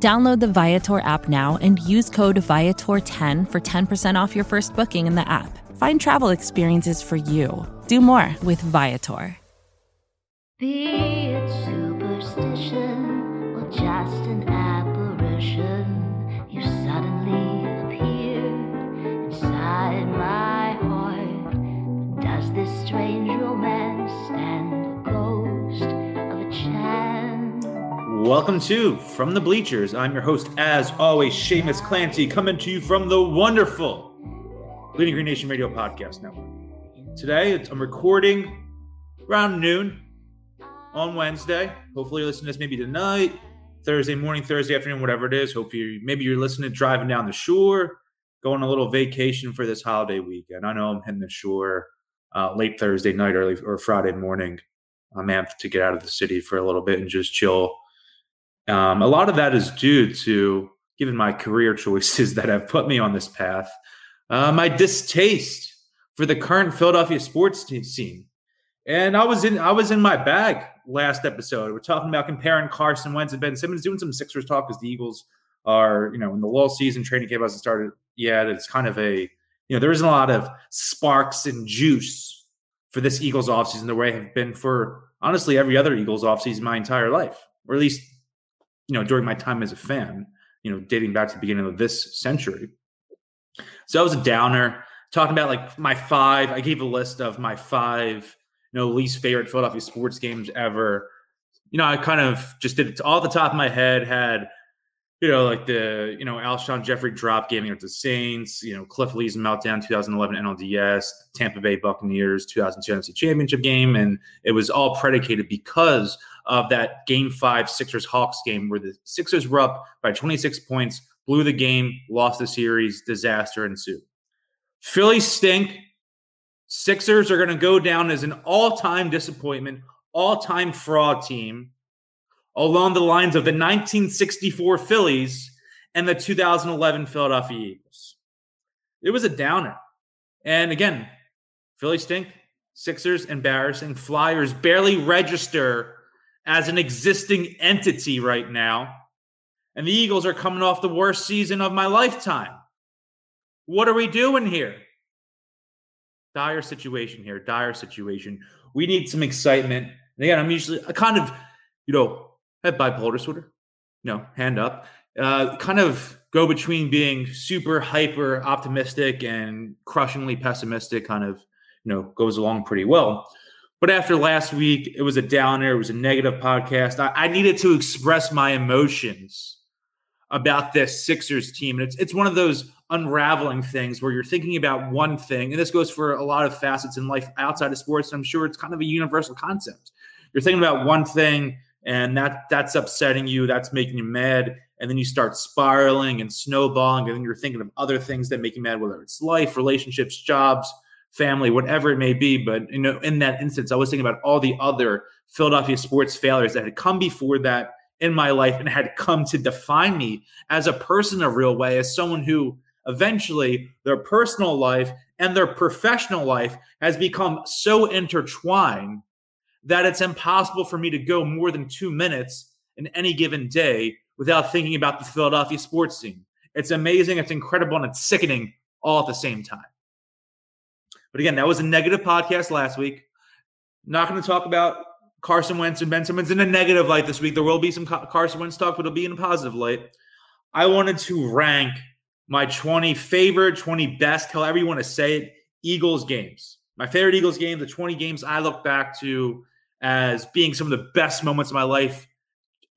Download the Viator app now and use code Viator10 for 10% off your first booking in the app. Find travel experiences for you. Do more with Viator. Be it superstition or just an apparition, you suddenly appear inside my heart. Does this strange romance stand ghost a chance? Welcome to From the Bleachers. I'm your host, as always, Shamus Clancy, coming to you from the wonderful Bleeding Green Nation Radio Podcast Network. Today, I'm recording around noon on Wednesday. Hopefully, you're listening to this maybe tonight, Thursday morning, Thursday afternoon, whatever it is. Hope you maybe you're listening driving down the shore, going a little vacation for this holiday weekend. I know I'm hitting the shore uh, late Thursday night, early or Friday morning. I'm amped to get out of the city for a little bit and just chill. Um, a lot of that is due to, given my career choices that have put me on this path, uh, my distaste for the current Philadelphia sports scene. And I was in I was in my bag last episode. We're talking about comparing Carson Wentz and Ben Simmons, doing some Sixers talk because the Eagles are, you know, in the lull season, training camp hasn't started yet. It's kind of a, you know, there isn't a lot of sparks and juice for this Eagles offseason the way I have been for honestly every other Eagles offseason my entire life, or at least, you know, during my time as a fan, you know, dating back to the beginning of this century. So that was a downer. Talking about like my five, I gave a list of my five, you know, least favorite Philadelphia sports games ever. You know, I kind of just did it all the top of my head, had, you know, like the, you know, Alshon Jeffrey drop game against the Saints, you know, Cliff Lee's meltdown 2011 NLDS, Tampa Bay Buccaneers 2002 NFC Championship game. And it was all predicated because of that game five Sixers Hawks game where the Sixers were up by 26 points, blew the game, lost the series, disaster ensued. Philly stink. Sixers are going to go down as an all time disappointment, all time fraud team along the lines of the 1964 Phillies and the 2011 Philadelphia Eagles. It was a downer. And again, Philly stink, Sixers embarrassing, Flyers barely register as an existing entity right now. And the Eagles are coming off the worst season of my lifetime. What are we doing here? Dire situation here, dire situation. We need some excitement. And again, I'm usually a kind of, you know, have bipolar disorder. Know, hand up. Uh, kind of go between being super hyper optimistic and crushingly pessimistic, kind of, you know, goes along pretty well. But after last week, it was a downer. It was a negative podcast. I, I needed to express my emotions about this Sixers team. And it's it's one of those unraveling things where you're thinking about one thing, and this goes for a lot of facets in life outside of sports. I'm sure it's kind of a universal concept. You're thinking about one thing, and that that's upsetting you, that's making you mad, and then you start spiraling and snowballing, and then you're thinking of other things that make you mad, whether it's life, relationships, jobs, family, whatever it may be. But you know, in that instance, I was thinking about all the other Philadelphia sports failures that had come before that in my life and had come to define me as a person a real way, as someone who eventually their personal life and their professional life has become so intertwined that it's impossible for me to go more than two minutes in any given day without thinking about the Philadelphia sports scene. It's amazing, it's incredible, and it's sickening all at the same time. But again, that was a negative podcast last week. Not going to talk about Carson Wentz and Ben Simmons in a negative light this week. There will be some Carson Wentz talk, but it'll be in a positive light. I wanted to rank my 20 favorite, 20 best, however you want to say it, Eagles games. My favorite Eagles game, the 20 games I look back to as being some of the best moments of my life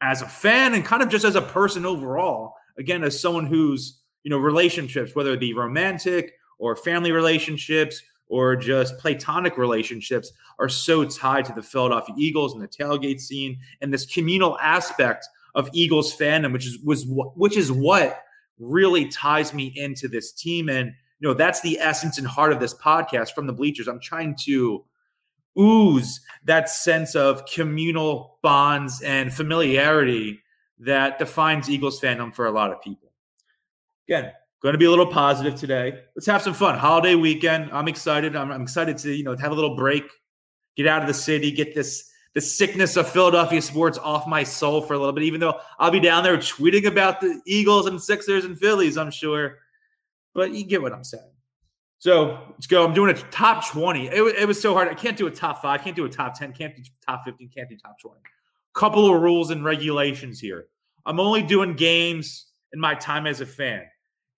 as a fan and kind of just as a person overall. Again, as someone who's, you know, relationships, whether it be romantic or family relationships or just platonic relationships are so tied to the Philadelphia Eagles and the tailgate scene and this communal aspect of Eagles fandom, which is was which is what really ties me into this team. And you know, that's the essence and heart of this podcast from the bleachers. I'm trying to ooze that sense of communal bonds and familiarity that defines Eagles fandom for a lot of people. Again, going to be a little positive today. Let's have some fun. Holiday weekend. I'm excited. I'm, I'm excited to, you know, have a little break, get out of the city, get this the sickness of Philadelphia sports off my soul for a little bit, even though I'll be down there tweeting about the Eagles and Sixers and Phillies, I'm sure. But you get what I'm saying. So let's go. I'm doing a top 20. It, it was so hard. I can't do a top five, can't do a top 10, can't do top 15, can't do top 20. Couple of rules and regulations here. I'm only doing games in my time as a fan.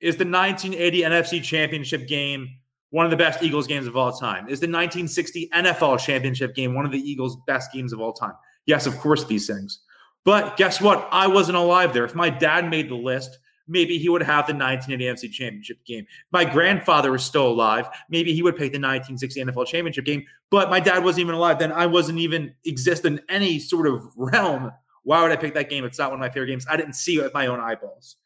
Is the 1980 NFC Championship game one of the best Eagles games of all time? Is the 1960 NFL Championship game one of the Eagles' best games of all time? Yes, of course, these things. But guess what? I wasn't alive there. If my dad made the list, maybe he would have the 1980 NFC Championship game. My grandfather was still alive, maybe he would pick the 1960 NFL Championship game. But my dad wasn't even alive. Then I wasn't even exist in any sort of realm. Why would I pick that game? It's not one of my favorite games. I didn't see it with my own eyeballs.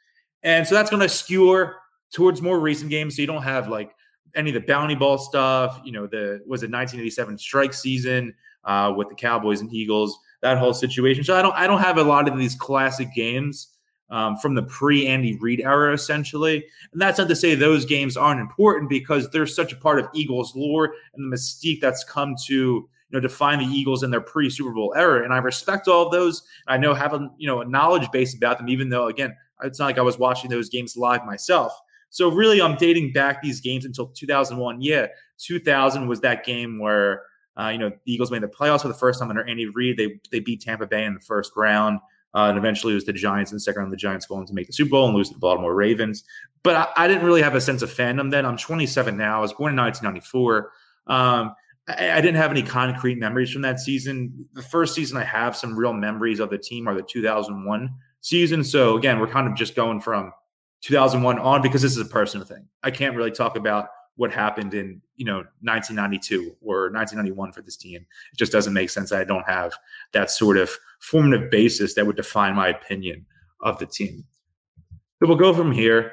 And so that's going to skewer towards more recent games. So you don't have like any of the bounty ball stuff. You know, the was it 1987 strike season uh, with the Cowboys and Eagles, that whole situation. So I don't I don't have a lot of these classic games um, from the pre Andy Reid era, essentially. And that's not to say those games aren't important because they're such a part of Eagles lore and the mystique that's come to you know define the Eagles in their pre Super Bowl era. And I respect all of those. I know have a you know a knowledge base about them, even though again it's not like I was watching those games live myself. So really, I'm dating back these games until 2001. Yeah, 2000 was that game where uh, you know the Eagles made the playoffs for the first time under Andy Reid. They they beat Tampa Bay in the first round. Uh, and eventually it was the Giants in the second round. The Giants going to make the Super Bowl and lose to the Baltimore Ravens. But I, I, didn't really have a sense of fandom then. I'm 27 now. I was born in 1994. Um, I, I, didn't have any concrete memories from that season. The first season I have some real memories of the team are the 2001 season. So again, we're kind of just going from 2001 on because this is a personal thing. I can't really talk about what happened in you know 1992 or 1991 for this team. It just doesn't make sense. I don't have that sort of formative basis that would define my opinion of the team. So we'll go from here,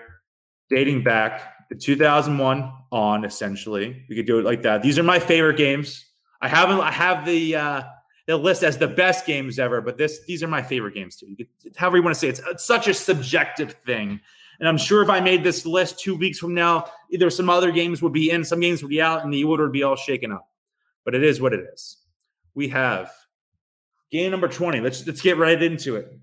dating back to 2001 on. Essentially, we could do it like that. These are my favorite games. I haven't. I have the uh, the list as the best games ever, but this these are my favorite games too. You could, however you want to say it. it's, it's such a subjective thing and I'm sure if I made this list two weeks from now, either some other games would be in, some games would be out, and the order would be all shaken up. But it is what it is. We have game number 20. Let's let's get right into it.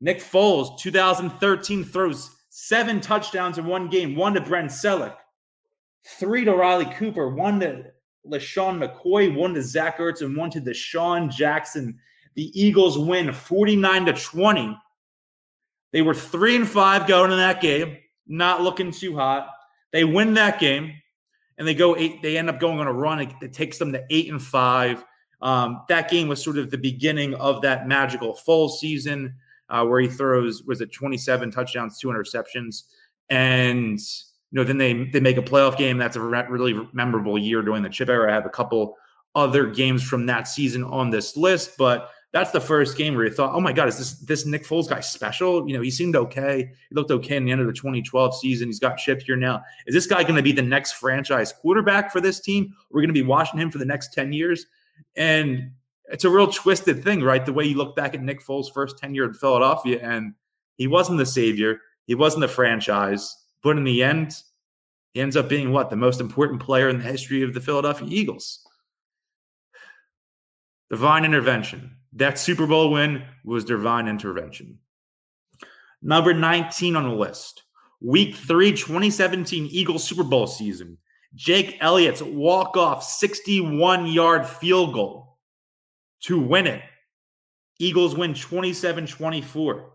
Nick Foles, 2013 throws seven touchdowns in one game, one to Brent Celek, three to Riley Cooper, one to LeSean McCoy, one to Zach Ertz, and one to DeSean Jackson. The Eagles win 49 to 20 they were three and five going in that game, not looking too hot. They win that game, and they go eight. They end up going on a run. It, it takes them to eight and five. Um, that game was sort of the beginning of that magical fall season uh, where he throws was it 27 touchdowns, two interceptions, and you know then they they make a playoff game. That's a really memorable year during the chip era. I have a couple other games from that season on this list, but that's the first game where you thought, oh my God, is this this Nick Foles guy special? You know, he seemed okay. He looked okay in the end of the 2012 season. He's got chipped here now. Is this guy going to be the next franchise quarterback for this team? We're going to be watching him for the next 10 years. And it's a real twisted thing, right? The way you look back at Nick Foles' first tenure in Philadelphia, and he wasn't the savior, he wasn't the franchise, but in the end, he ends up being what the most important player in the history of the Philadelphia Eagles. Divine intervention. That Super Bowl win was divine intervention. Number 19 on the list, week three, 2017 Eagles Super Bowl season. Jake Elliott's walk off 61 yard field goal to win it. Eagles win 27 24.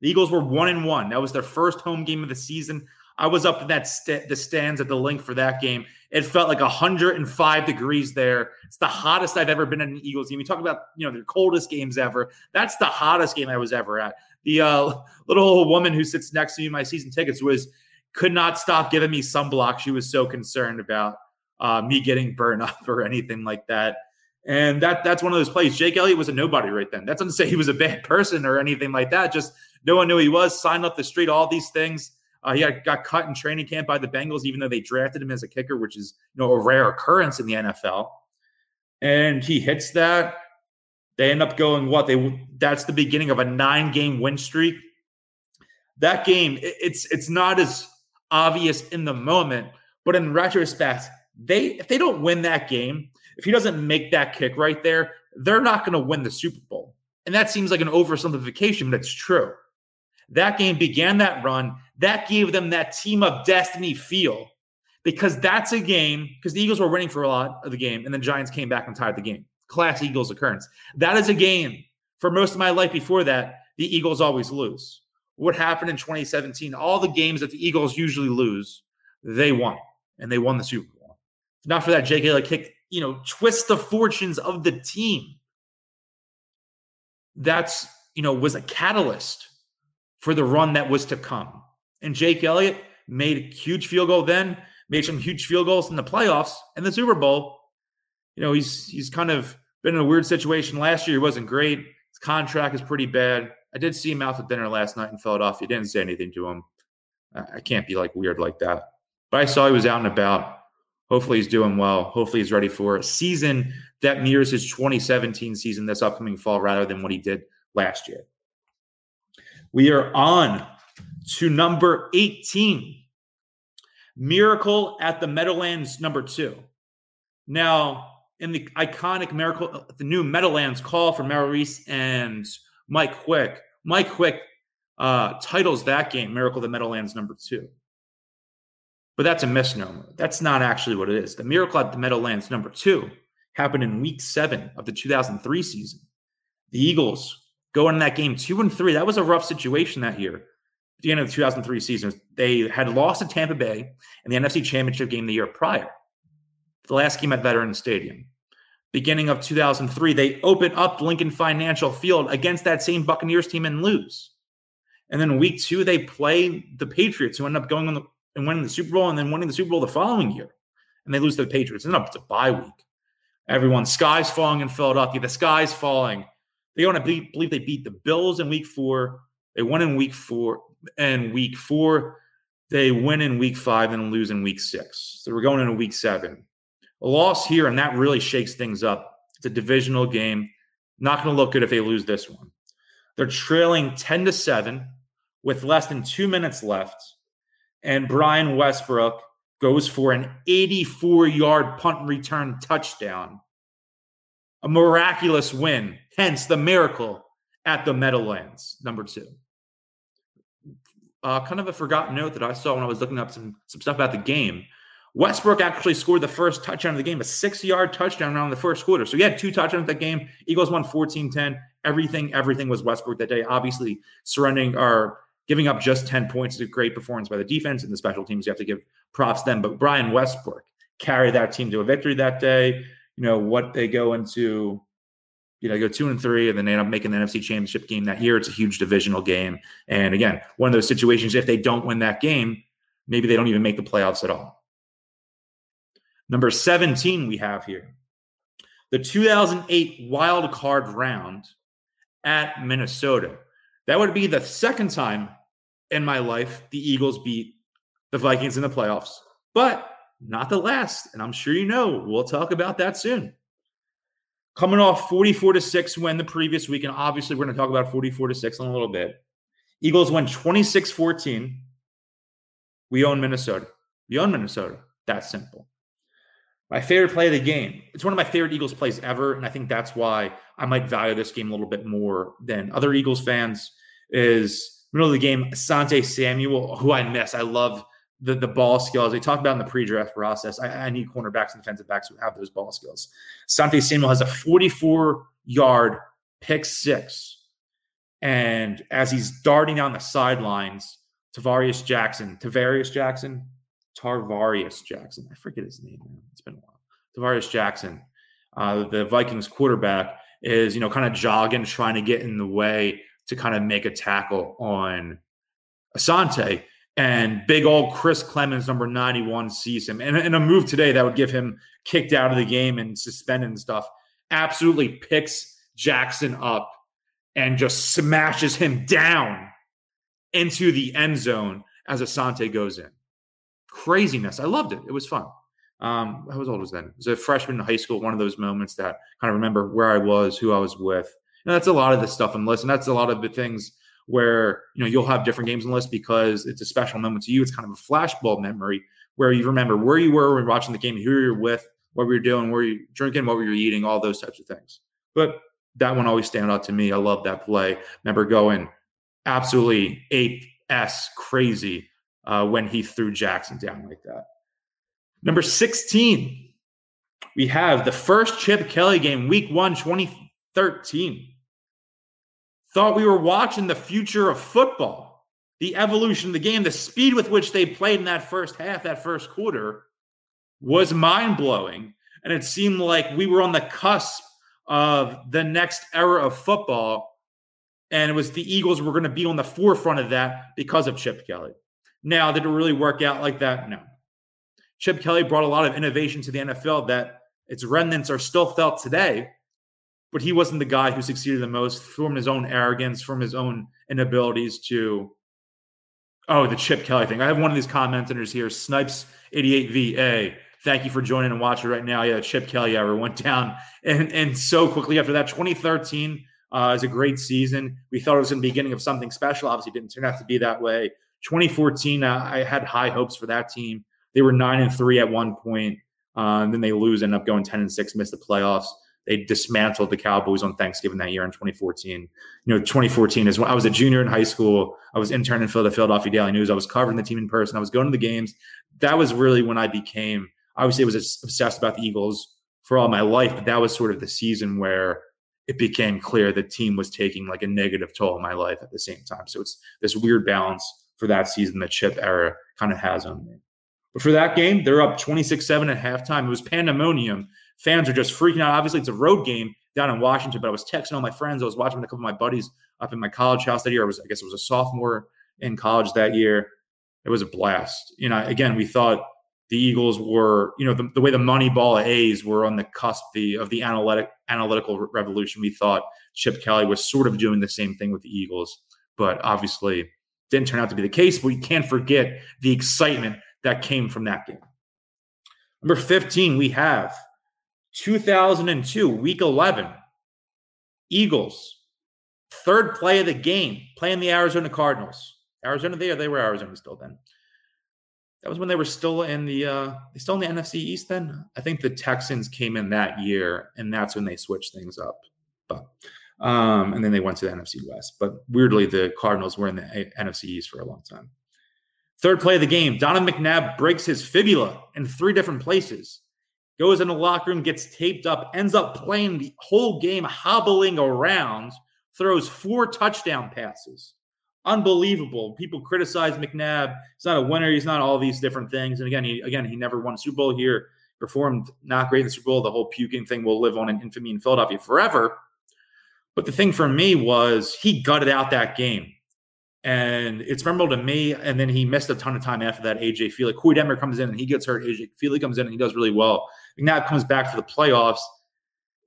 The Eagles were one and one. That was their first home game of the season. I was up in that st- the stands at the Linc for that game. It felt like 105 degrees there. It's the hottest I've ever been at an Eagles game. We talk about you know the coldest games ever. That's the hottest game I was ever at. The uh, little woman who sits next to me, my season tickets, was could not stop giving me sunblock. She was so concerned about uh, me getting burned up or anything like that. And that that's one of those plays. Jake Elliott was a nobody right then. Not to say he was a bad person or anything like that. Just no one knew he was. Signed up the street, all these things. Uh, he got, got cut in training camp by the Bengals, even though they drafted him as a kicker, which is you know a rare occurrence in the NFL. And he hits that. They end up going what they that's the beginning of a nine game win streak. That game, it's it's not as obvious in the moment, but in retrospect, they if they don't win that game, if he doesn't make that kick right there, they're not going to win the Super Bowl. And that seems like an oversimplification, but it's true. That game began that run. That gave them that team of destiny feel because that's a game, because the Eagles were winning for a lot of the game, and the Giants came back and tied the game. Class Eagles occurrence. That is a game. For most of my life before that, the Eagles always lose. What happened in 2017? All the games that the Eagles usually lose, they won, and they won the Super Bowl. Not for that Jake Elliott kick, you know, twist the fortunes of the team. That's, you know, was a catalyst for the run that was to come. And Jake Elliott made a huge field goal then, made some huge field goals in the playoffs and the Super Bowl. You know, he's he's kind of been in a weird situation. Last year he wasn't great. His contract is pretty bad. I did see him out to dinner last night in Philadelphia. He didn't say anything to him. I can't be like weird like that. But I saw he was out and about. Hopefully he's doing well. Hopefully he's ready for a season that mirrors his 2017 season this upcoming fall rather than what he did last year. We are on to number 18. Miracle at the Meadowlands, number two. Now, in the iconic Miracle, the new Meadowlands call for Merrill Reese and Mike Quick, Mike Quick uh, titles that game Miracle the Meadowlands number two. But that's a misnomer. That's not actually what it is. The Miracle at the Meadowlands number two happened in week seven of the 2003 season. The Eagles going in that game two and three. That was a rough situation that year. The end of the 2003 season, they had lost to Tampa Bay in the NFC Championship game the year prior. The last game at Veterans Stadium. Beginning of 2003, they open up Lincoln Financial Field against that same Buccaneers team and lose. And then week two, they play the Patriots, who end up going on the, and winning the Super Bowl, and then winning the Super Bowl the following year. And they lose to the Patriots. And it's a bye week. Everyone, sky's falling in Philadelphia. The sky's falling. They want to be, believe they beat the Bills in week four. They won in week four and week four. They win in week five and lose in week six. So we're going into week seven. A loss here, and that really shakes things up. It's a divisional game. Not going to look good if they lose this one. They're trailing 10 to 7 with less than two minutes left. And Brian Westbrook goes for an 84 yard punt return touchdown a miraculous win, hence the miracle at the Meadowlands, number two. Uh, kind of a forgotten note that I saw when I was looking up some, some stuff about the game. Westbrook actually scored the first touchdown of the game, a six yard touchdown around the first quarter. So he had two touchdowns that game. Eagles won 14 10. Everything, everything was Westbrook that day. Obviously, surrendering or giving up just 10 points is a great performance by the defense and the special teams. You have to give props them. But Brian Westbrook carried that team to a victory that day you know what they go into you know, go two and three, and then they end up making the NFC Championship game that year. It's a huge divisional game, and again, one of those situations. If they don't win that game, maybe they don't even make the playoffs at all. Number seventeen, we have here the 2008 wild card round at Minnesota. That would be the second time in my life the Eagles beat the Vikings in the playoffs, but not the last. And I'm sure you know, we'll talk about that soon. Coming off 44 to 6 win the previous week, and obviously we're going to talk about 44 to 6 in a little bit. Eagles won 26 14. We own Minnesota. We own Minnesota. That's simple. My favorite play of the game. It's one of my favorite Eagles plays ever. And I think that's why I might value this game a little bit more than other Eagles fans. Is middle of the game, Asante Samuel, who I miss. I love the, the ball skills. They talked about in the pre-draft process. I, I, need cornerbacks and defensive backs who have those ball skills. Sante Samuel has a 44 yard pick six. And as he's darting down the sidelines, Tavarius Jackson, Tavarius Jackson, Tarvarius Jackson, I forget his name. It's been a while. Tavarius Jackson, uh, the Vikings quarterback, is you know kind of jogging, trying to get in the way to kind of make a tackle on Asante. And big old Chris Clemons, number 91, sees him. And, a move today that would give him kicked out of the game and suspended and stuff. Absolutely picks Jackson up and just smashes him down into the end zone as Asante goes in. Craziness. I loved it. It was fun. Um, I was old was then? I was a freshman in high school. One of those moments that kind of remember where I was, who I was with. And that's a lot of the stuff on the list. And that's a lot of the things where you know you'll have different games on the list because it's a special moment to you. It's kind of a flashbulb memory where you remember where you were when watching the game, who you were with, what you were doing, where you drinking, what were you eating, all those types of things. But that one always stand out to me. I love that play. Remember going absolutely ape s crazy uh, when he threw Jackson down like that. Number 16, we have the first Chip Kelly game, week one, 2013. Thought we were watching the future of football, the evolution of the game, the speed with which they played in that first half, that first quarter was mind blowing. And it seemed like we were on the cusp of the next era of football. And it was the Eagles were going to be on the forefront of that because of Chip Kelly. Now, did it really work out like that? No. Chip Kelly brought a lot of innovation to the NFL that its remnants are still felt today, but he wasn't the guy who succeeded the most from his own arrogance, from his own inabilities to, oh, the Chip Kelly thing. I have one of these commenters here, Snipes88VA. Thank you for joining and watching right now. Yeah, Chip Kelly ever went down and, and so quickly after that. 2013 uh, is a great season. We thought it was in the beginning of something special. Obviously, didn't turn out to be that way. 2014, uh, I had high hopes for that team. They were nine and three at one point. Uh, and then they lose, end up going 10 and six, miss the playoffs. They dismantled the Cowboys on Thanksgiving that year in 2014. You know, 2014 is when I was a junior in high school. I was interning in the Philadelphia Daily News. I was covering the team in person. I was going to the games. That was really when I became, obviously, I was obsessed about the Eagles for all my life, but that was sort of the season where it became clear the team was taking like a negative toll on my life at the same time. So it's this weird balance for that season that Chip era kind of has on me. But for that game, they're up 26 7 at halftime. It was pandemonium. Fans are just freaking out. Obviously, it's a road game down in Washington, but I was texting all my friends. I was watching a couple of my buddies up in my college house that year. I was, I guess it was a sophomore in college that year. It was a blast. You know, again, we thought the Eagles were, you know, the, the way the Moneyball A's were on the cusp the, of the analytic analytical revolution. We thought Chip Kelly was sort of doing the same thing with the Eagles, but obviously didn't turn out to be the case. But we can't forget the excitement that came from that game. Number 15, we have 2002, week 11, Eagles, third play of the game, playing the Arizona Cardinals. Arizona, they, they were Arizona still then. That was when they were still in the uh still in the NFC East then. I think the Texans came in that year, and that's when they switched things up. But um, and then they went to the NFC West. But weirdly, the Cardinals were in the a- NFC East for a long time. Third play of the game, Donovan McNabb breaks his fibula in three different places. Goes in the locker room, gets taped up, ends up playing the whole game, hobbling around, throws four touchdown passes. Unbelievable. People criticize McNabb. He's not a winner. He's not all these different things. And again, he again he never won a Super Bowl here. Performed not great in the Super Bowl. The whole puking thing will live on in infamy in Philadelphia forever. But the thing for me was he gutted out that game. And it's memorable to me. And then he missed a ton of time after that. AJ Feeley, Koy Detmer comes in and he gets hurt. AJ Feeley comes in and he does really well. McNabb comes back for the playoffs.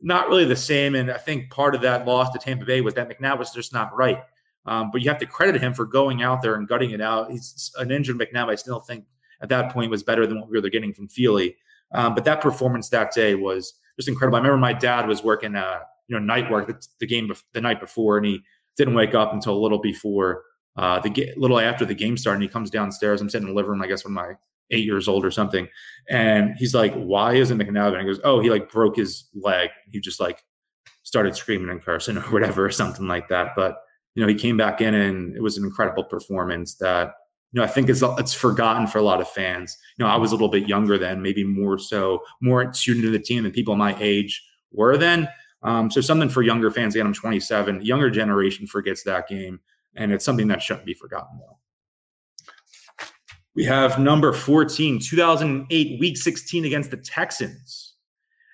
Not really the same. And I think part of that loss to Tampa Bay was that McNabb was just not right. Um, but you have to credit him for going out there and gutting it out. He's an injured McNabb. I still think at that point was better than what we were getting from Feeley. Um, but that performance that day was just incredible. I remember my dad was working, uh, you know, night work the, the game the night before, and he didn't wake up until a little before uh, the little after the game started, and he comes downstairs. I'm sitting in the living room, I guess, when my eight years old or something, and he's like, "Why isn't the McNabb?" And he goes, "Oh, he like broke his leg. He just like started screaming and cursing or whatever, or something like that." But you know, he came back in, and it was an incredible performance that you know I think it's it's forgotten for a lot of fans. You know, I was a little bit younger then, maybe more so, more tuned to the team than people my age were then. Um, so something for younger fans. Again, I'm 27. Younger generation forgets that game and it's something that shouldn't be forgotten though. We have number 14, 2008, week 16 against the Texans.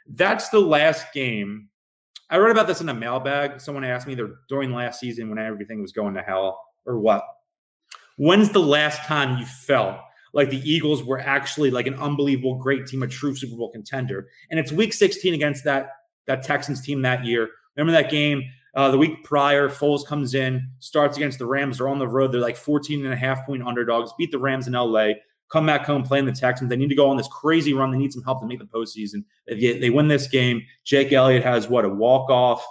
That's the last game. I wrote about this in a mailbag. Someone asked me during last season when everything was going to hell or what. When's the last time you felt like the Eagles were actually like an unbelievable great team, a true Super Bowl contender? And it's week 16 against that that Texans team that year. Remember that game? Uh, the week prior, Foles comes in, starts against the Rams. They're on the road. They're like 14 and a half point underdogs, beat the Rams in LA, come back home playing the Texans. They need to go on this crazy run. They need some help to make the postseason. If they win this game, Jake Elliott has what a walk off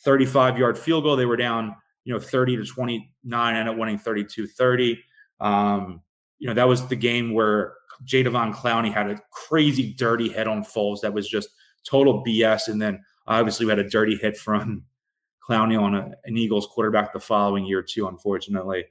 35 yard field goal. They were down, you know, 30 to 29, ended up winning 32 30. Um, you know, that was the game where Jadeveon Clowney had a crazy dirty hit on Foles that was just total BS. And then obviously we had a dirty hit from Clowney on a, an Eagles quarterback the following year too, unfortunately.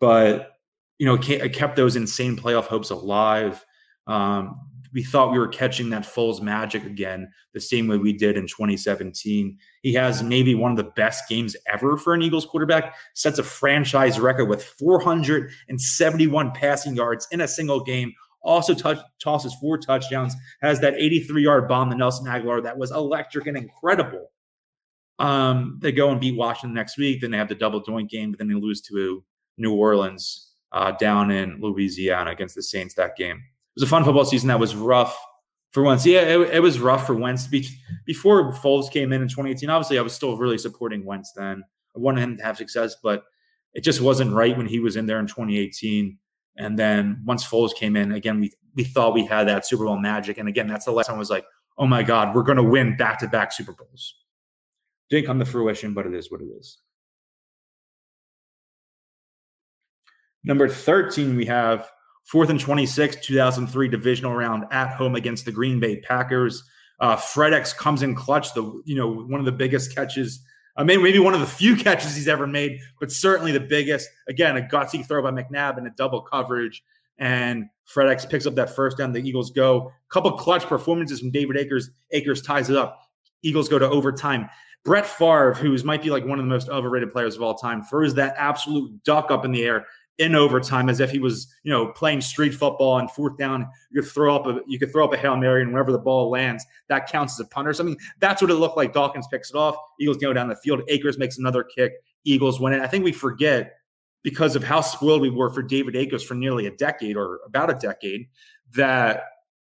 But you know, it kept those insane playoff hopes alive. Um, we thought we were catching that Foles magic again, the same way we did in 2017. He has maybe one of the best games ever for an Eagles quarterback, sets a franchise record with 471 passing yards in a single game. Also touch, tosses four touchdowns, has that 83 yard bomb to Nelson Agholor that was electric and incredible. Um, they go and beat Washington next week. Then they have the double doink game, but then they lose to New Orleans uh, down in Louisiana against the Saints that game. It was a fun football season that was rough for Wentz. Yeah, it, it was rough for Wentz. Before Foles came in in 2018, obviously I was still really supporting Wentz then. I wanted him to have success, but it just wasn't right when he was in there in 2018. And then once Foles came in, again, we we thought we had that Super Bowl magic. And again, that's the last time I was like, oh my God, we're going to win back to back Super Bowls. Didn't come to fruition, but it is what it is. Number 13, we have fourth and 26, 2003 divisional round at home against the Green Bay Packers. Uh, FredEx comes in clutch, the you know one of the biggest catches. I mean, maybe one of the few catches he's ever made, but certainly the biggest. Again, a gutsy throw by McNabb in a double coverage, and FredEx picks up that first down. The Eagles go. Couple clutch performances from David Akers. Akers ties it up. Eagles go to overtime. Brett Favre, who might be like one of the most overrated players of all time, throws that absolute duck up in the air in overtime as if he was, you know, playing street football and fourth down. You could throw up a you could throw up a hail mary, and wherever the ball lands, that counts as a punter. So I mean, that's what it looked like. Dawkins picks it off. Eagles go down the field. Akers makes another kick. Eagles win it. I think we forget because of how spoiled we were for David Akers for nearly a decade or about a decade that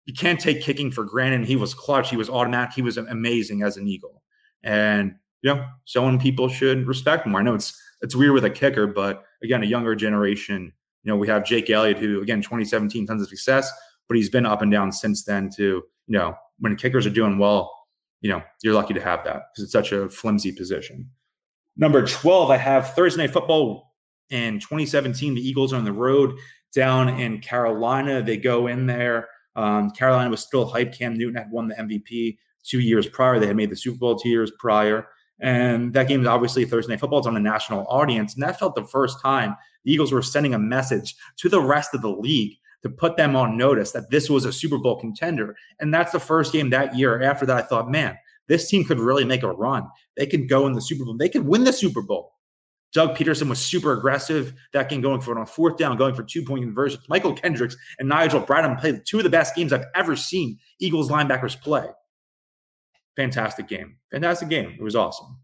you can't take kicking for granted. He was clutch. He was automatic. He was amazing as an Eagle. And you know, someone people should respect more. I know it's it's weird with a kicker, but again, a younger generation. You know, we have Jake Elliott, who again, 2017, tons of success, but he's been up and down since then. To you know, when kickers are doing well, you know, you're lucky to have that because it's such a flimsy position. Number 12, I have Thursday Night Football in 2017. The Eagles are on the road down in Carolina. They go in there. Um, Carolina was still hype. Cam Newton had won the MVP two years prior. They had made the Super Bowl two years prior. And that game is obviously Thursday Night Football. It's on a national audience. And that felt the first time the Eagles were sending a message to the rest of the league to put them on notice that this was a Super Bowl contender. And that's the first game that year. After that, I thought, man, this team could really make a run. They could go in the Super Bowl. They could win the Super Bowl. Doug Pederson was super aggressive that game, going for it on fourth down, going for two point conversions. Mychal Kendricks and Nigel Bradham played two of the best games I've ever seen Eagles linebackers play fantastic game. Fantastic game. It was awesome.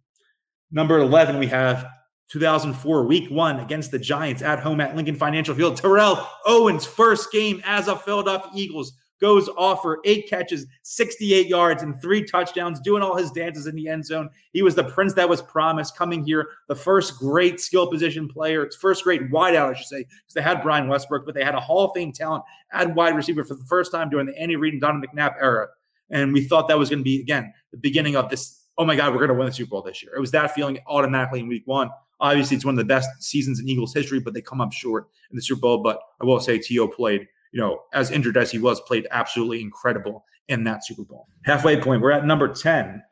Number 11, we have 2004, week one against the Giants at home at Lincoln Financial Field. Terrell Owens' first game as a Philadelphia Eagles goes off for eight catches, 68 yards, and three touchdowns, doing all his dances in the end zone. He was the prince that was promised coming here, the first great skill position player, its first great wideout, I should say, because they had Brian Westbrook, but they had a Hall of Fame talent at wide receiver for the first time during the Andy Reid and Donovan McNabb era. And we thought that was going to be, again, the beginning of this. Oh my God, we're going to win the Super Bowl this year. It was that feeling automatically in week one. Obviously, it's one of the best seasons in Eagles history, but they come up short in the Super Bowl. But I will say, T.O. played, you know, as injured as he was, played absolutely incredible in that Super Bowl. Halfway point, we're at number 10.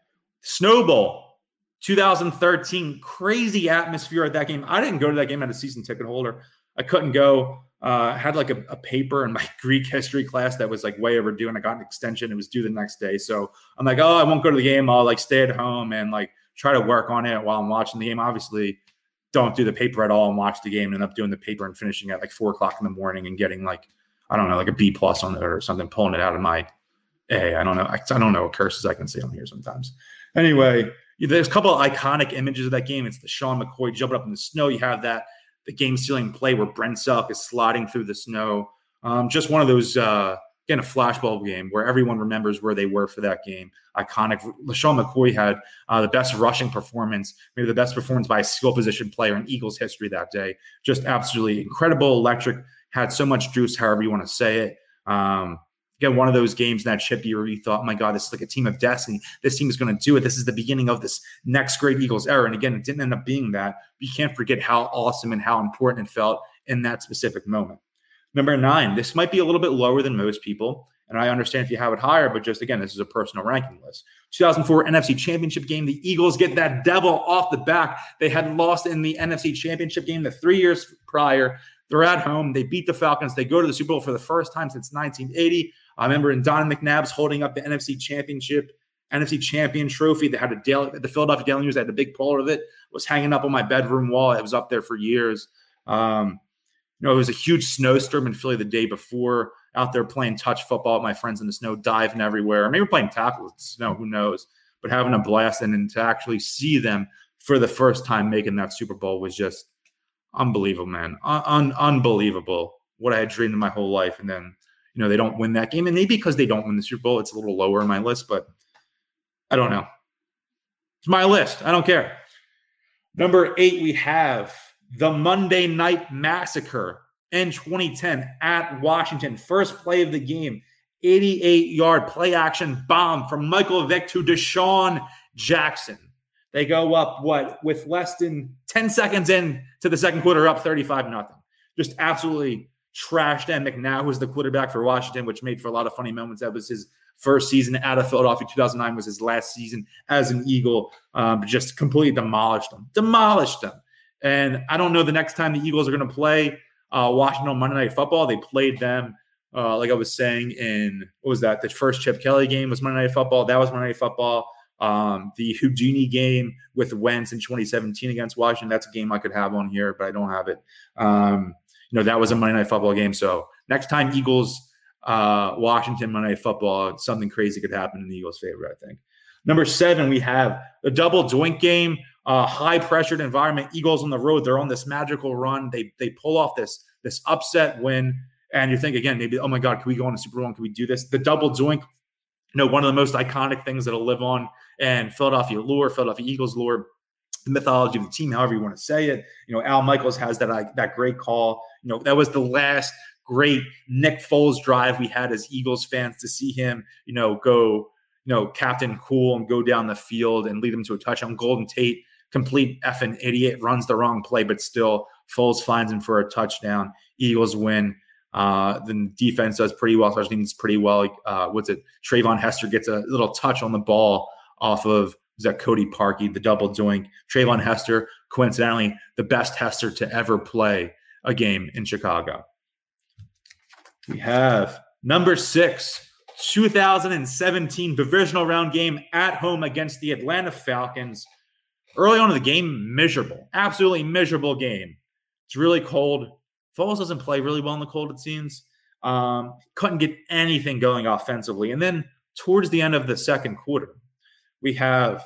Snowball, 2013. Crazy atmosphere at that game. I didn't go to that game as a season ticket holder. I couldn't go uh, had like a, a, paper in my Greek history class that was like way overdue, and I got an extension. It was due the next day, so I'm like, oh, I won't go to the game. I'll like stay at home and like try to work on it while I'm watching the game. Obviously, don't do the paper at all and watch the game. And end up doing the paper and finishing at like four o'clock in the morning and getting like I don't know, like a B plus on it or something, pulling it out of my A. I don't know. I, I don't know what curses I can say on here sometimes. Anyway, there's a couple of iconic images of that game. It's LeSean McCoy jumping up in the snow. You have that the game sealing play where Brent Celek is sliding through the snow. Um, just one of those uh, again a flashball game where everyone remembers where they were for that game. Iconic. LeSean McCoy had uh, the best rushing performance, maybe the best performance by a skill position player in Eagles history that day. Just absolutely incredible, electric. Had so much juice, however you want to say it. Um, again, one of those games in that chip year where you thought, oh my God, this is like a team of destiny. This team is going to do it. This is the beginning of this next great Eagles era. And again, it didn't end up being that. you can't forget how awesome and how important it felt in that specific moment. Number nine, this might be a little bit lower than most people. And I understand if you have it higher, but just again, this is a personal ranking list. 2004 NFC Championship game. The Eagles get that devil off the back. They had lost in the NFC Championship game the three years prior. They're at home. They beat the Falcons. They go to the Super Bowl for the first time since 1980. I remember in Don McNabb's holding up the NFC Championship, NFC Champion trophy. They had a daily, the Philadelphia Daily News. Had a big pole of it. it. Was hanging up on my bedroom wall. It was up there for years. Um, you know, it was a huge snowstorm in Philly the day before. Out there playing touch football with my friends in the snow, diving everywhere. Or maybe playing tackle with snow. Who knows? But having a blast and, and to actually see them for the first time making that Super Bowl was just unbelievable, man. Un- unbelievable. What I had dreamed in my whole life, and then you know they don't win that game, and maybe because they don't win the Super Bowl, it's a little lower in my list. But I don't know. It's my list. I don't care. Number eight, we have the Monday Night Massacre in 2010 at Washington. First play of the game, 88 yard play action bomb from Michael Vick to DeSean Jackson. They go up what with less than 10 seconds in to the second quarter, up 35 nothing. Just absolutely trashed. And McNabb was the quarterback for Washington, which made for a lot of funny moments. That was his first season out of Philadelphia. 2009 was his last season as an Eagle. Um, just completely demolished them. Demolished them. And I don't know the next time the Eagles are going to play uh, Washington on Monday Night Football. They played them, uh, like I was saying, in what was that? The first Chip Kelly game was Monday Night Football. That was Monday Night Football. Um, the Houdini game with Wentz in 2017 against Washington. That's a game I could have on here, but I don't have it. Um, you know, that was a Monday Night Football game. So next time Eagles, uh, Washington Monday Night Football, something crazy could happen in the Eagles' favor, I think. Number seven, we have the double doink game uh, high pressured environment. Eagles on the road, they're on this magical run. They they pull off this this upset win, and you think again, maybe oh my god, can we go on a Super Bowl? Can we do this? The double doink, you know, one of the most iconic things that'll live on and Philadelphia lore, Philadelphia Eagles lore. The mythology of the team, however you want to say it. You know, Al Michaels has that uh, that great call. You know, that was the last great Nick Foles drive we had as Eagles fans to see him, you know, go, you know, captain cool and go down the field and lead them to a touchdown. Golden Tate complete effing idiot, runs the wrong play, but still Foles finds him for a touchdown. Eagles win. Uh, the defense does pretty well. Special teams pretty well. Uh, what's it? Treyvon Hester gets a little touch on the ball off of is that Cody Parkey, the double doink. Treyvon Hester, coincidentally, the best Hester to ever play a game in Chicago. We have number six, 2017 divisional round game at home against the Atlanta Falcons. Early on in the game, miserable, absolutely miserable game. It's really cold. Foles doesn't play really well in the cold, it seems. Um, couldn't get anything going offensively. And then towards the end of the second quarter, we have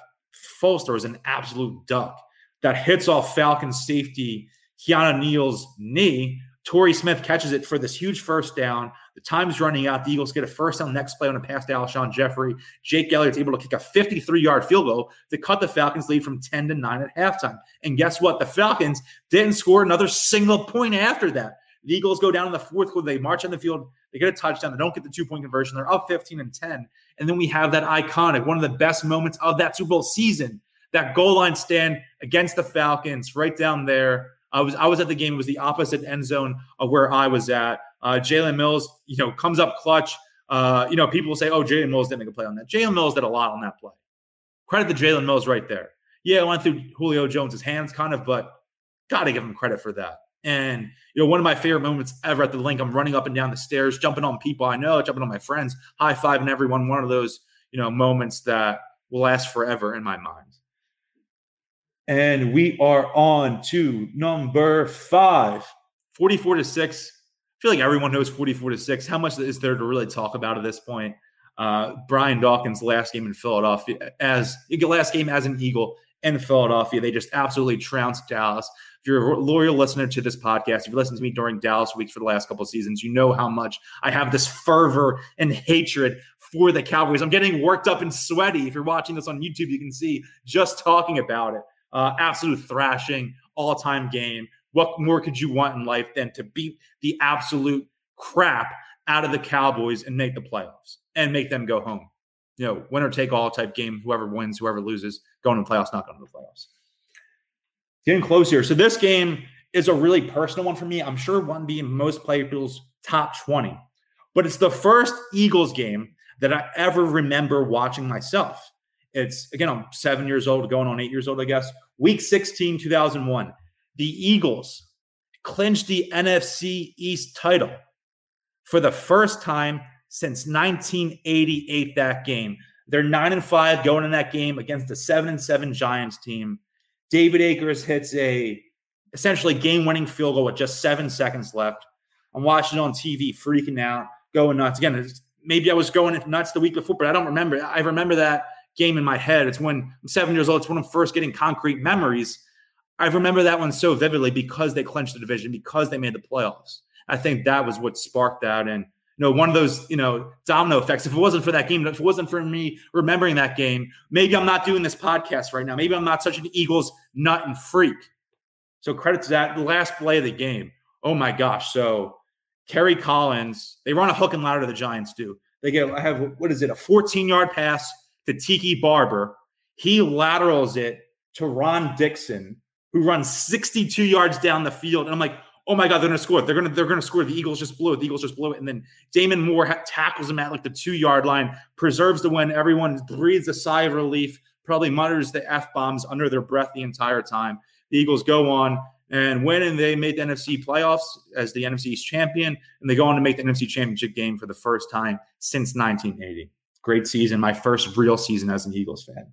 Foster is an absolute duck that hits off Falcons safety Keanu Neal's knee Torrey Smith catches it for this huge first down. The time's running out. The Eagles get a first down next play on a pass to Alshon Jeffrey. Jake Elliott's able to kick a 53 yard field goal to cut the Falcons' lead from 10 to 9 at halftime. And guess what? The Falcons didn't score another single point after that. The Eagles go down in the fourth quarter. They march on the field. They get a touchdown. They don't get the two point conversion. They're up 15 and 10. And then we have that iconic, one of the best moments of that Super Bowl season, that goal line stand against the Falcons right down there I was I was at the game. It was the opposite end zone of where I was at. Uh, Jalen Mills, you know, comes up clutch. Uh, you know, people say, "Oh, Jalen Mills didn't make a play on that." Jalen Mills did a lot on that play. Credit to Jalen Mills right there. Yeah, it went through Julio Jones's hands, kind of, but got to give him credit for that. And you know, one of my favorite moments ever at the Linc, I'm running up and down the stairs, jumping on people I know, jumping on my friends, high fiving everyone. One of those, you know, moments that will last forever in my mind. And we are on to number five, 44 to 6. I feel like everyone knows 44 to 6. How much is there to really talk about at this point? Uh, Brian Dawkins' last game in Philadelphia, as last game as an Eagle in Philadelphia, they just absolutely trounced Dallas. If you're a loyal listener to this podcast, if you listened to me during Dallas weeks for the last couple seasons, you know how much I have this fervor and hatred for the Cowboys. I'm getting worked up and sweaty. If you're watching this on YouTube, you can see just talking about it. Uh, absolute thrashing, all time game. What more could you want in life than to beat the absolute crap out of the Cowboys and make the playoffs and make them go home? You know, winner take all type game. Whoever wins, whoever loses, going to the playoffs, not going to the playoffs. Getting close here. So this game is a really personal one for me. I'm sure one being most people's top 20, but it's the first Eagles game that I ever remember watching myself. It's again, I'm seven years old, going on eight years old, I guess. Week 16, 2001. The Eagles clinched the NFC East title for the first time since 1988. That game, they're nine and five going in that game against the seven and seven Giants team. David Akers hits a essentially game-winning field goal with just seven seconds left. I'm watching it on TV, freaking out, going nuts. Again, maybe I was going nuts the week before, but I don't remember. I remember that game in my head. It's when I'm seven years old. It's when I'm first getting concrete memories. I remember that one so vividly because they clinched the division, because they made the playoffs. I think that was what sparked that. And you know, one of those, you know, domino effects. If it wasn't for that game, if it wasn't for me remembering that game, maybe I'm not doing this podcast right now. Maybe I'm not such an Eagles nut and freak. So credit to that. The last play of the game. Oh my gosh. So Kerry Collins, they run a hook and ladder to the Giants do. They get I have what is it, a 14-yard pass to Tiki Barber. He laterals it to Ron Dixon, who runs 62 yards down the field. And I'm like, oh my god, they're gonna score. They're gonna they're gonna score. The Eagles just blew it. The Eagles just blew it. And then Damon Moore ha- tackles him at like the two yard line, preserves the win. Everyone breathes a sigh of relief. Probably mutters the f bombs under their breath the entire time. The Eagles go on and win, and they made the NFC playoffs as the NFC East champion, and they go on to make the NFC Championship game for the first time since 1980. Great season, my first real season as an Eagles fan.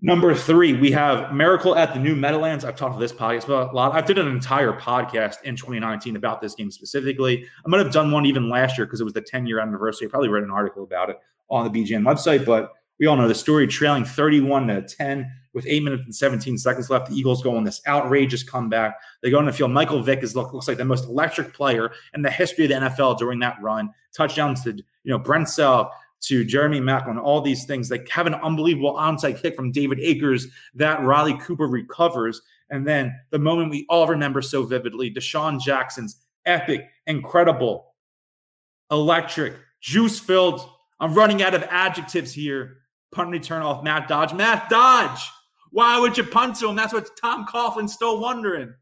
Number three, we have Miracle at the New Meadowlands. I've talked to this podcast a lot. I've did an entire podcast in 2019 about this game specifically. I might have done one even last year because it was the 10 year anniversary. I probably read an article about it on the BGN website, but we all know the story trailing 31 to 10 with eight minutes and 17 seconds left. The Eagles go on this outrageous comeback. They go on the field. Michael Vick is look, looks like the most electric player in the history of the NFL during that run. Touchdowns to you know Brent Celek, to Jeremy Maclin, all these things. They have an unbelievable onside kick from David Akers that Riley Cooper recovers. And then the moment we all remember so vividly, DeSean Jackson's epic, incredible, electric, juice filled. I'm running out of adjectives here. Punt return off Matt Dodge. Matt Dodge, why would you punt to him? That's what Tom Coughlin's still wondering.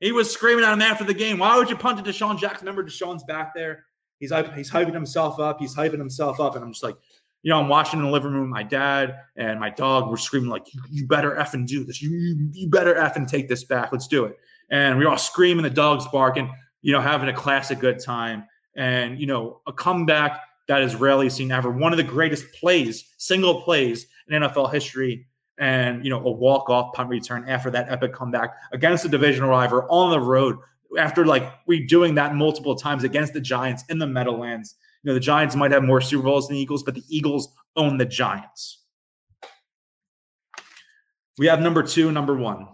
He was screaming at him after the game. Why would you punt to DeSean Jackson? Remember, DeSean's back there. He's he's hyping himself up. He's hyping himself up, and I'm just like, you know, I'm watching in the living room. My dad and my dog were screaming like, "You, you better effing do this. You, you you better effing take this back. Let's do it." And we are all screaming. The dog's barking. You know, having a classic good time, and you know, a comeback that is rarely seen ever. One of the greatest plays, single plays in NFL history, and you know, a walk off punt return after that epic comeback against a divisional rival on the road after like redoing that multiple times against the Giants in the Meadowlands. You know, the Giants might have more Super Bowls than the Eagles, but the Eagles own the Giants. We have number two, number one.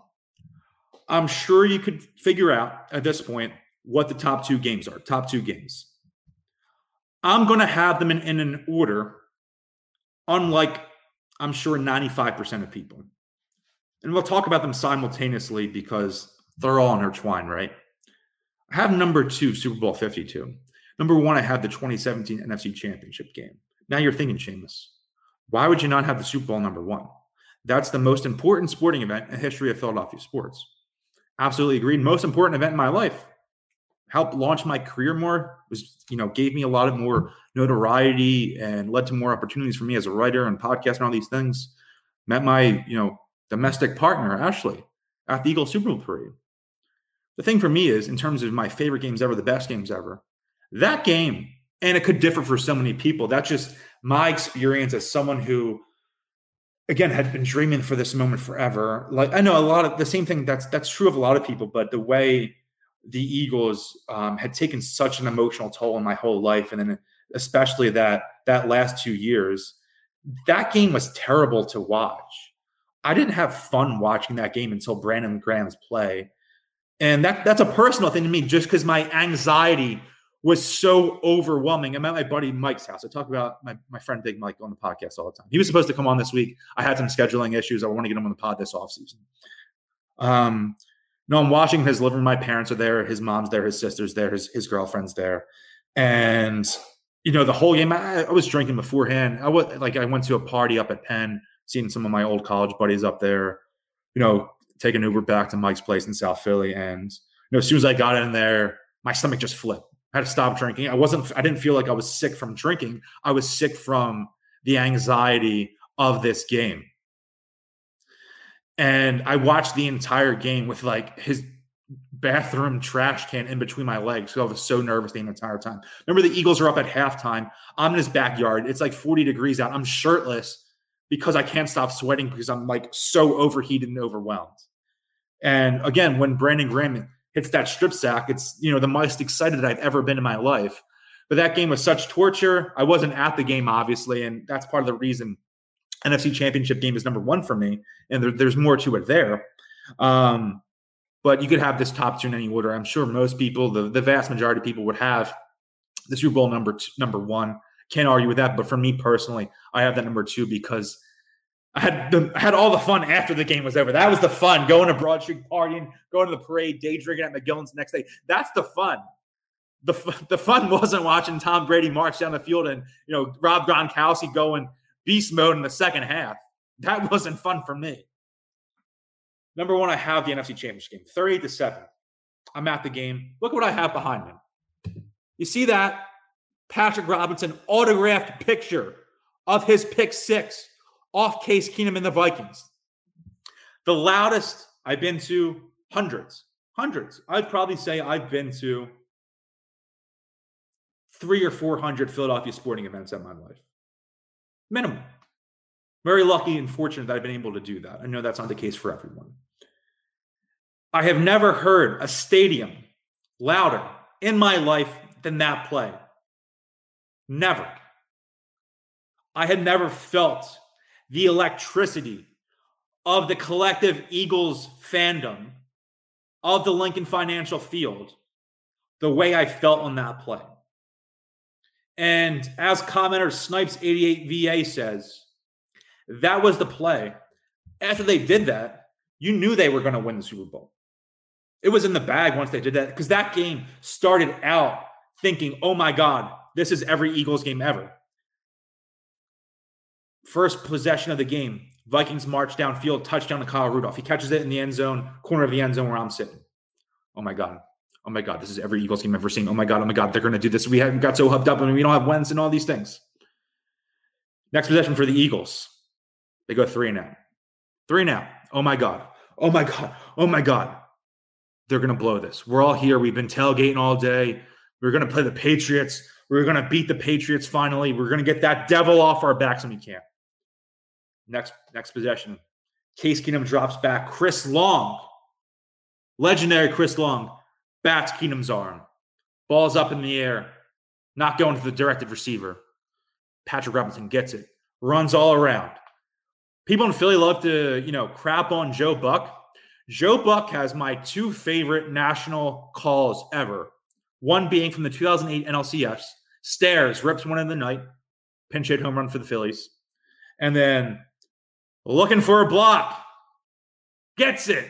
I'm sure you could figure out at this point what the top two games are. Top two games. I'm going to have them in, in an order, unlike I'm sure 95% of people. And we'll talk about them simultaneously because they're all intertwined, right? I have number two, Super Bowl 52. Number one, I have the 2017 NFC Championship game. Now you're thinking, Shamus, why would you not have the Super Bowl number one? That's the most important sporting event in the history of Philadelphia sports. Absolutely agreed. Most important event in my life. Helped launch my career more, was, you know, gave me a lot of more notoriety and led to more opportunities for me as a writer and podcast and all these things. Met my, you know, domestic partner, Ashley, at the Eagle Super Bowl parade the thing for me is, in terms of my favorite games ever, the best games ever, that game, and it could differ for so many people. That's just my experience as someone who, again, had been dreaming for this moment forever. Like I know a lot of the same thing. That's that's true of a lot of people, but the way the Eagles um, had taken such an emotional toll on my whole life, and then especially that that last two years, that game was terrible to watch. I didn't have fun watching that game until Brandon Graham's play. And that that's a personal thing to me, just because my anxiety was so overwhelming. I'm at my buddy Mike's house. I talk about my, my friend Big Mike on the podcast all the time. He was supposed to come on this week. I had some scheduling issues. I want to get him on the pod this offseason. Um, no, I'm watching his living room. My parents are there. His mom's there. His sister's there. His, his girlfriend's there. And, you know, the whole game, I, I was drinking beforehand. I was like, I went to a party up at Penn, seeing some of my old college buddies up there, you know, taking an Uber back to Mike's place in South Philly. And, you know, as soon as I got in there, my stomach just flipped. I had to stop drinking. I wasn't, I didn't feel like I was sick from drinking. I was sick from the anxiety of this game. And I watched the entire game with like his bathroom trash can in between my legs. So I was so nervous the entire time. Remember, the Eagles are up at halftime. I'm in his backyard. It's like 40 degrees out. I'm shirtless because I can't stop sweating because I'm like so overheated and overwhelmed. And again, when Brandon Graham hits that strip sack, it's you know the most excited I've ever been in my life. But that game was such torture. I wasn't at the game, obviously, and that's part of the reason NFC Championship game is number one for me. And there, there's more to it there. Um, but you could have this top two in any order. I'm sure most people, the, the vast majority of people, would have the Super Bowl number two, number one. Can't argue with that. But for me personally, I have that number two because I had the, I had all the fun after the game was over. That was the fun. Going to Broad Street partying, going to the parade, day drinking at McGillin's the next day. That's the fun. The, the fun wasn't watching Tom Brady march down the field and you know Rob Gronkowski going beast mode in the second half. That wasn't fun for me. Number one, I have the NFC Championship game, 38 to 7. I'm at the game. Look what I have behind me. You see that? Patrick Robinson autographed picture of his pick six off Case Keenum and the Vikings. The loudest I've been to hundreds, hundreds. I'd probably say I've been to three or 400 Philadelphia sporting events in my life. Minimum. Very lucky and fortunate that I've been able to do that. I know that's not the case for everyone. I have never heard a stadium louder in my life than that play. Never. I had never felt the electricity of the collective Eagles fandom of the Lincoln Financial Field the way I felt on that play. And as commenter Snipes88VA says, that was the play. After they did that, you knew they were going to win the Super Bowl. It was in the bag once they did that because that game started out thinking, oh my God, this is every Eagles game ever. First possession of the game, Vikings march downfield, touchdown to Kyle Rudolph. He catches it in the end zone, corner of the end zone where I'm sitting. Oh my God oh my God, this is every Eagles game I've ever seen. Oh my God, oh my God, they're going to do this. We haven't got so hubbed up I and we don't have Wentz and all these things. Next possession for the Eagles. They go three and out. Three now. Oh my God. Oh my God. Oh my God. They're going to blow this. We're all here. We've been tailgating all day. We're going to play the Patriots. We're going to beat the Patriots finally. We're going to get that devil off our backs and we can't. Next, next possession. Case Keenum drops back. Chris Long, legendary Chris Long, bats Keenum's arm. Ball's up in the air, not going to the directed receiver. Patrick Robinson gets it, runs all around. People in Philly love to, you know, crap on Joe Buck. Joe Buck has my two favorite national calls ever. One being from the 2008 NLCS. Stairs rips one in the night, pinch hit home run for the Phillies. And then looking for a block, gets it.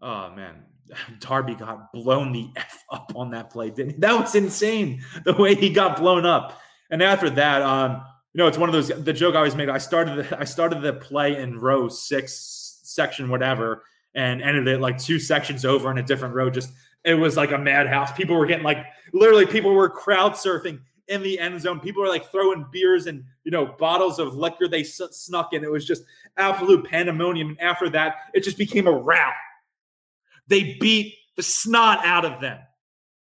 Oh, man. Darby got blown the F up on that play, didn't he? That was insane the way he got blown up. And after that, um, you know, it's one of those the joke I always made. I started the, I started the play in row six, section whatever, and ended it like two sections over in a different row. Just it was like a madhouse. People were getting like literally people were crowd surfing in the end zone. People were like throwing beers and you know bottles of liquor they snuck in. It was just absolute pandemonium. And after that, it just became a rout. They beat the snot out of them,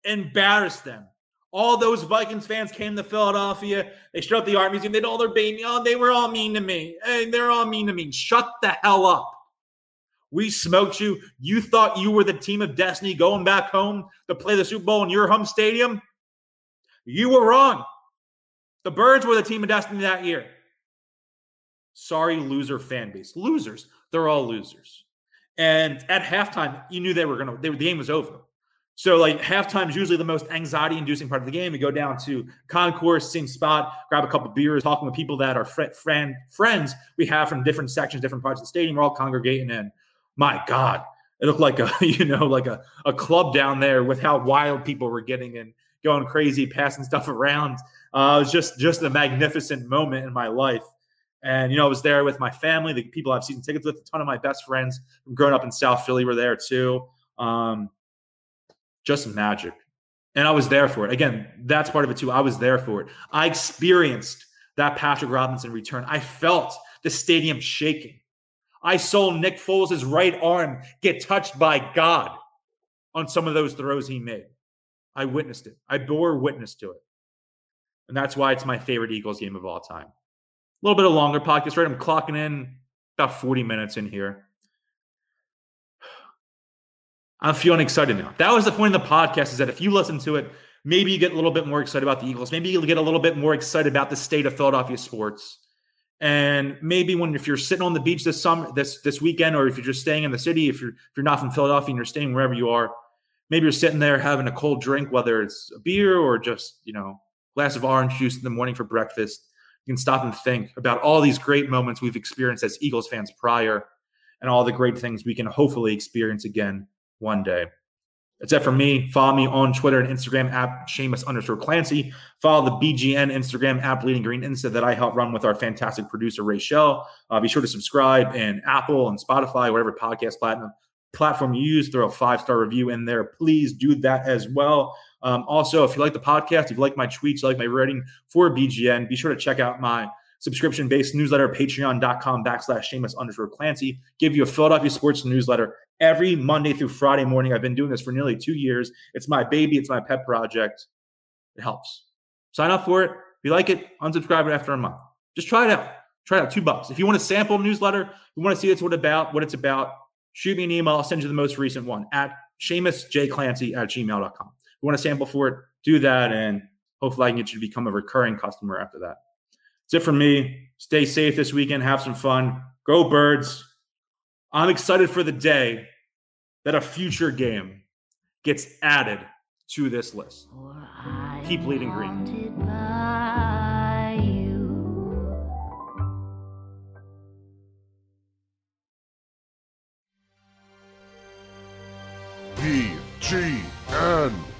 embarrassed them. All those Vikings fans came to Philadelphia. They up the art museum. They all their baby. Oh, they were all mean to me. Hey, they're all mean to me. Shut the hell up. We smoked you. You thought you were the team of destiny going back home to play the Super Bowl in your home stadium? You were wrong. The Birds were the team of destiny that year. Sorry, loser fan base. Losers. They're all losers. And at halftime, you knew they were going to, the game was over. So, like, halftime is usually the most anxiety inducing part of the game. We go down to concourse, same spot, grab a couple beers, talking with people that are fr- friend, friends we have from different sections, different parts of the stadium. We're all congregating. And my God, it looked like a, you know, like a, a club down there with how wild people were getting and going crazy, passing stuff around. Uh, it was just, just a magnificent moment in my life. And, you know, I was there with my family, the people I've seen tickets with, a ton of my best friends growing up in South Philly were there too. Um, just magic. And I was there for it. Again, that's part of it too. I was there for it. I experienced that Patrick Robinson return. I felt the stadium shaking. I saw Nick Foles' right arm get touched by God on some of those throws he made. I witnessed it. I bore witness to it. And that's why it's my favorite Eagles game of all time. A little bit of longer podcast, right? I'm clocking in about 40 minutes in here. I'm feeling excited now. That was the point of the podcast is that if you listen to it, maybe you get a little bit more excited about the Eagles. Maybe you'll get a little bit more excited about the state of Philadelphia sports. And maybe when if you're sitting on the beach this summer, this this weekend, or if you're just staying in the city, if you're if you're not from Philadelphia and you're staying wherever you are, maybe you're sitting there having a cold drink, whether it's a beer or just you know glass of orange juice in the morning for breakfast. You can stop and think about all these great moments we've experienced as Eagles fans prior, and all the great things we can hopefully experience again one day. That's it for me. Follow me on Twitter and Instagram app Shamus underscore Clancy. Follow the BGN Instagram app Bleeding Green Insta that I help run with our fantastic producer, Ray Shell. Uh, be sure to subscribe in Apple and Spotify, whatever podcast platform platform you use. Throw a five star review in there. Please do that as well. Um, also, if you like the podcast, if you like my tweets, like my writing for BGN, be sure to check out my subscription based newsletter, patreon.com backslash Shamus underscore Clancy. Give you a Philadelphia sports newsletter every Monday through Friday morning. I've been doing this for nearly two years. It's my baby, it's my pet project. It helps. Sign up for it. If you like it, unsubscribe it after a month. Just try it out. Try it out. Two bucks. If you want a sample newsletter, you want to see what it's about, what it's about, shoot me an email. I'll send you the most recent one at ShamusJClancy at gmail.com. If you want a sample for it, do that. And hopefully I can get you to become a recurring customer after that. That's it for me. Stay safe this weekend. Have some fun. Go birds. I'm excited for the day that a future game gets added to this list. Keep leading green. BGN.